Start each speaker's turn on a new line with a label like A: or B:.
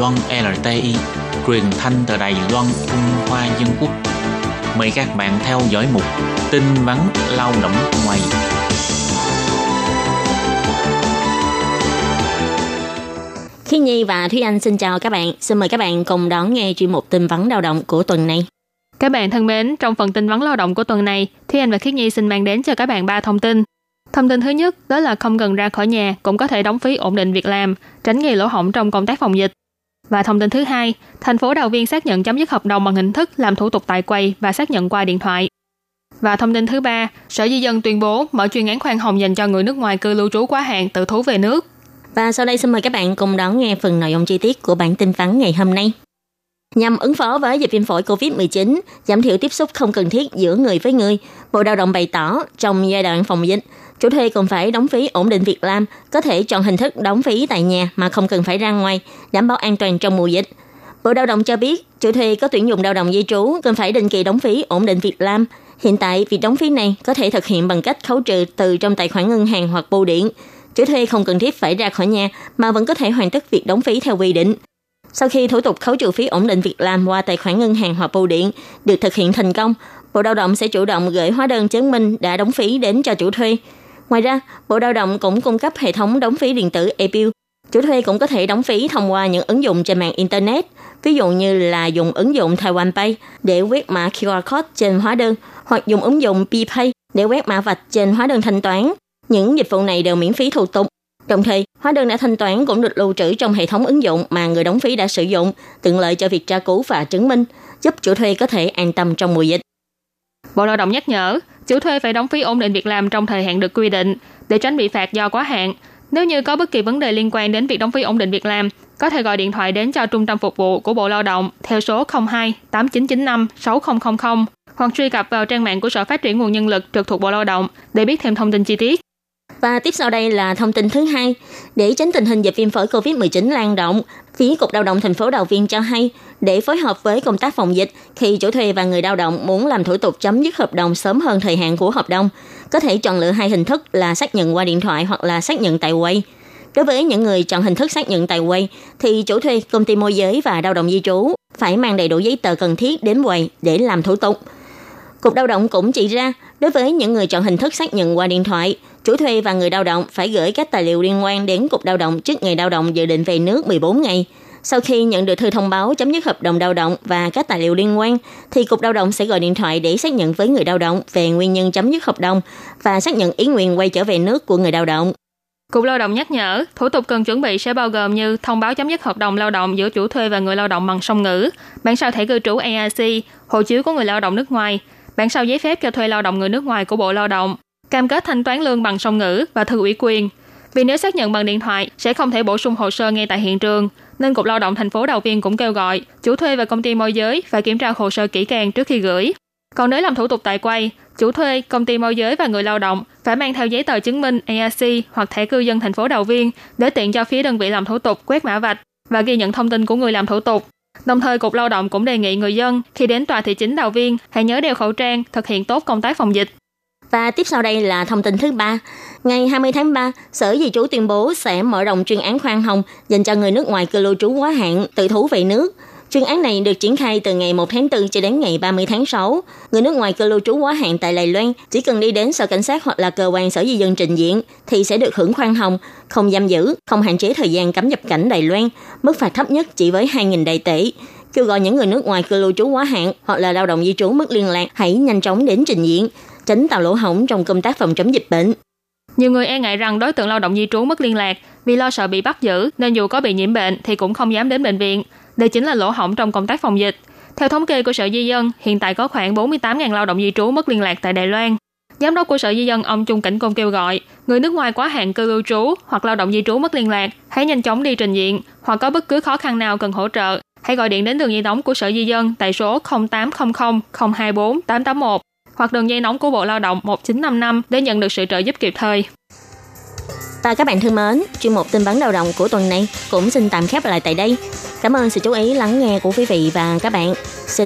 A: Loan LTI, truyền thanh từ Đài Loan, Trung Hoa Dân Quốc. Mời các bạn theo dõi mục tin vắn lao động ngoài.
B: Khi Nhi và Thúy Anh xin chào các bạn. Xin mời các bạn cùng đón nghe chuyên mục tin vắn lao động của tuần này.
C: Các bạn thân mến, trong phần tin vắn lao động của tuần này, Thúy Anh và Khiết Nhi xin mang đến cho các bạn ba thông tin. Thông tin thứ nhất đó là không cần ra khỏi nhà cũng có thể đóng phí ổn định việc làm, tránh gây lỗ hổng trong công tác phòng dịch. Và thông tin thứ hai, thành phố Đào Viên xác nhận chấm dứt hợp đồng bằng hình thức làm thủ tục tại quầy và xác nhận qua điện thoại. Và thông tin thứ ba, Sở Di dân tuyên bố mở chuyên án khoan hồng dành cho người nước ngoài cư lưu trú quá hạn tự thú về nước.
B: Và sau đây xin mời các bạn cùng đón nghe phần nội dung chi tiết của bản tin vắn ngày hôm nay. Nhằm ứng phó với dịch viêm phổi COVID-19, giảm thiểu tiếp xúc không cần thiết giữa người với người, Bộ Lao động bày tỏ trong giai đoạn phòng dịch, chủ thuê còn phải đóng phí ổn định việc làm, có thể chọn hình thức đóng phí tại nhà mà không cần phải ra ngoài, đảm bảo an toàn trong mùa dịch. Bộ Lao động cho biết, chủ thuê có tuyển dụng lao động di trú cần phải định kỳ đóng phí ổn định việc làm. Hiện tại, việc đóng phí này có thể thực hiện bằng cách khấu trừ từ trong tài khoản ngân hàng hoặc bưu điện. Chủ thuê không cần thiết phải ra khỏi nhà mà vẫn có thể hoàn tất việc đóng phí theo quy định. Sau khi thủ tục khấu trừ phí ổn định việc làm qua tài khoản ngân hàng hoặc bưu điện được thực hiện thành công, Bộ Lao động sẽ chủ động gửi hóa đơn chứng minh đã đóng phí đến cho chủ thuê. Ngoài ra, Bộ Lao động cũng cung cấp hệ thống đóng phí điện tử e-bill. Chủ thuê cũng có thể đóng phí thông qua những ứng dụng trên mạng Internet, ví dụ như là dùng ứng dụng Taiwan Pay để quét mã QR code trên hóa đơn hoặc dùng ứng dụng BPay để quét mã vạch trên hóa đơn thanh toán. Những dịch vụ này đều miễn phí thủ tục. Đồng thời, hóa đơn đã thanh toán cũng được lưu trữ trong hệ thống ứng dụng mà người đóng phí đã sử dụng, tiện lợi cho việc tra cứu và chứng minh, giúp chủ thuê có thể an tâm trong mùa dịch.
C: Bộ Lao động nhắc nhở, chủ thuê phải đóng phí ổn định việc làm trong thời hạn được quy định để tránh bị phạt do quá hạn. Nếu như có bất kỳ vấn đề liên quan đến việc đóng phí ổn định việc làm, có thể gọi điện thoại đến cho trung tâm phục vụ của Bộ Lao động theo số 02 8995 6000 hoặc truy cập vào trang mạng của Sở Phát triển nguồn nhân lực trực thuộc Bộ Lao động để biết thêm thông tin chi tiết.
B: Và tiếp sau đây là thông tin thứ hai. Để tránh tình hình dịch viêm phổi COVID-19 lan rộng, phía Cục Lao động thành phố Đào Viên cho hay, để phối hợp với công tác phòng dịch, khi chủ thuê và người lao động muốn làm thủ tục chấm dứt hợp đồng sớm hơn thời hạn của hợp đồng, có thể chọn lựa hai hình thức là xác nhận qua điện thoại hoặc là xác nhận tại quầy. Đối với những người chọn hình thức xác nhận tại quầy, thì chủ thuê, công ty môi giới và lao động di trú phải mang đầy đủ giấy tờ cần thiết đến quầy để làm thủ tục. Cục Lao động cũng chỉ ra, đối với những người chọn hình thức xác nhận qua điện thoại, chủ thuê và người lao động phải gửi các tài liệu liên quan đến Cục Lao động trước ngày lao động dự định về nước 14 ngày. Sau khi nhận được thư thông báo chấm dứt hợp đồng lao động và các tài liệu liên quan, thì Cục Lao động sẽ gọi điện thoại để xác nhận với người lao động về nguyên nhân chấm dứt hợp đồng và xác nhận ý nguyện quay trở về nước của người lao động.
C: Cục Lao động nhắc nhở, thủ tục cần chuẩn bị sẽ bao gồm như thông báo chấm dứt hợp đồng lao động giữa chủ thuê và người lao động bằng song ngữ, bản sao thẻ cư trú ARC, hộ chiếu của người lao động nước ngoài, bản sao giấy phép cho thuê lao động người nước ngoài của Bộ Lao động, cam kết thanh toán lương bằng song ngữ và thư ủy quyền. Vì nếu xác nhận bằng điện thoại sẽ không thể bổ sung hồ sơ ngay tại hiện trường, nên Cục Lao động thành phố Đào Viên cũng kêu gọi chủ thuê và công ty môi giới phải kiểm tra hồ sơ kỹ càng trước khi gửi. Còn nếu làm thủ tục tại quay, chủ thuê, công ty môi giới và người lao động phải mang theo giấy tờ chứng minh EAC hoặc thẻ cư dân thành phố Đào Viên để tiện cho phía đơn vị làm thủ tục quét mã vạch và ghi nhận thông tin của người làm thủ tục. Đồng thời, Cục Lao động cũng đề nghị người dân khi đến tòa thị chính Đào Viên hãy nhớ đeo khẩu trang, thực hiện tốt công tác phòng dịch.
B: Và tiếp sau đây là thông tin thứ ba. Ngày 20 tháng 3, Sở Di trú tuyên bố sẽ mở rộng chuyên án khoan hồng dành cho người nước ngoài cư lưu trú quá hạn tự thú về nước. Chuyên án này được triển khai từ ngày 1 tháng 4 cho đến ngày 30 tháng 6. Người nước ngoài cư lưu trú quá hạn tại Đài Loan chỉ cần đi đến sở cảnh sát hoặc là cơ quan sở di dân trình diện thì sẽ được hưởng khoan hồng, không giam giữ, không hạn chế thời gian cấm nhập cảnh Đài Loan, mức phạt thấp nhất chỉ với 2.000 đại tệ kêu gọi những người nước ngoài cư lưu trú quá hạn hoặc là lao động di trú mất liên lạc hãy nhanh chóng đến trình diện, tránh tạo lỗ hổng trong công tác phòng chống dịch bệnh.
C: Nhiều người e ngại rằng đối tượng lao động di trú mất liên lạc vì lo sợ bị bắt giữ nên dù có bị nhiễm bệnh thì cũng không dám đến bệnh viện. Đây chính là lỗ hổng trong công tác phòng dịch. Theo thống kê của Sở Di dân, hiện tại có khoảng 48.000 lao động di trú mất liên lạc tại Đài Loan. Giám đốc của Sở Di dân ông Trung Cảnh Công kêu gọi người nước ngoài quá hạn cư lưu trú hoặc lao động di trú mất liên lạc hãy nhanh chóng đi trình diện hoặc có bất cứ khó khăn nào cần hỗ trợ hãy gọi điện đến đường dây nóng của Sở Di dân tại số 0800 024 881 hoặc đường dây nóng của Bộ Lao động 1955 để nhận được sự trợ giúp kịp thời.
B: Và các bạn thân mến, chuyên mục tin vấn đầu động của tuần này cũng xin tạm khép lại tại đây. Cảm ơn sự chú ý lắng nghe của quý vị và các bạn. Xin